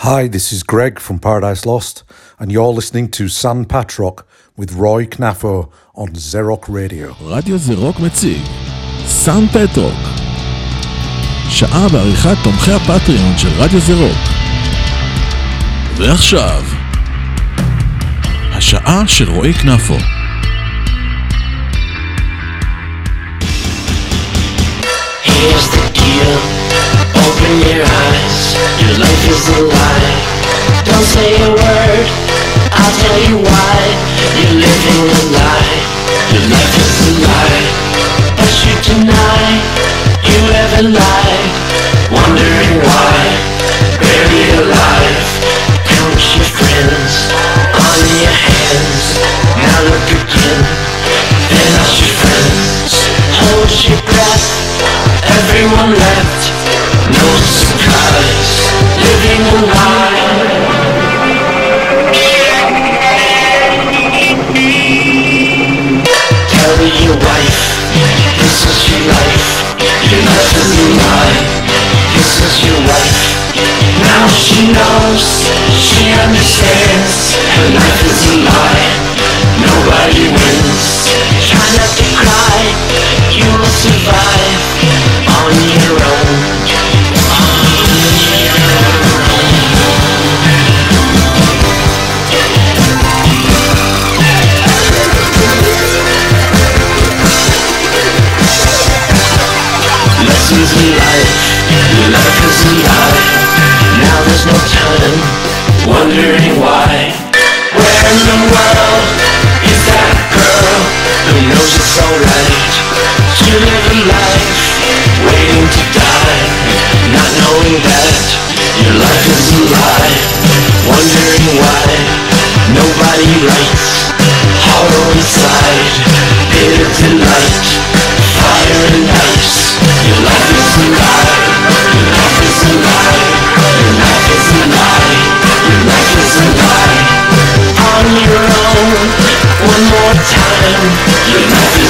Hi, this is Greg from Paradise Lost, and you're listening to San Patrock with Roy Knafo on Zerok Radio. רדיו זרוק מציג סאן פטרוק שעה בעריכת תומכי הפטריון של רדיו זרוק ועכשיו השעה של רועי כנפו Here's the deal. Open your eyes. Your life is a lie. Don't say a word. I'll tell you why. You're living a lie. Your life is a lie. But you deny you ever lied. Wondering why. Barely alive. Count your friends on your hands. Now look again. They're your friends. Hold your breath. Everyone left. No surprise. Living a lie. Your wife this is your life. Your life is a lie. This is your wife. Now she knows. She understands. Her life is a lie. Nobody wins. Try not to cry. You will survive on your own. Life. Life is a lie. Now there's no time. Wondering why. Where in the world is that girl who knows it's alright to live a life waiting to die, not knowing that your life is a lie? Wondering why nobody writes. Hollow inside, bitter delight, fire and time. Your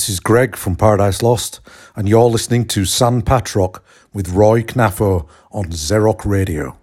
this is Greg from Paradise Lost, and you're listening to San Patrock with Roy Knaffo on Xerox Radio.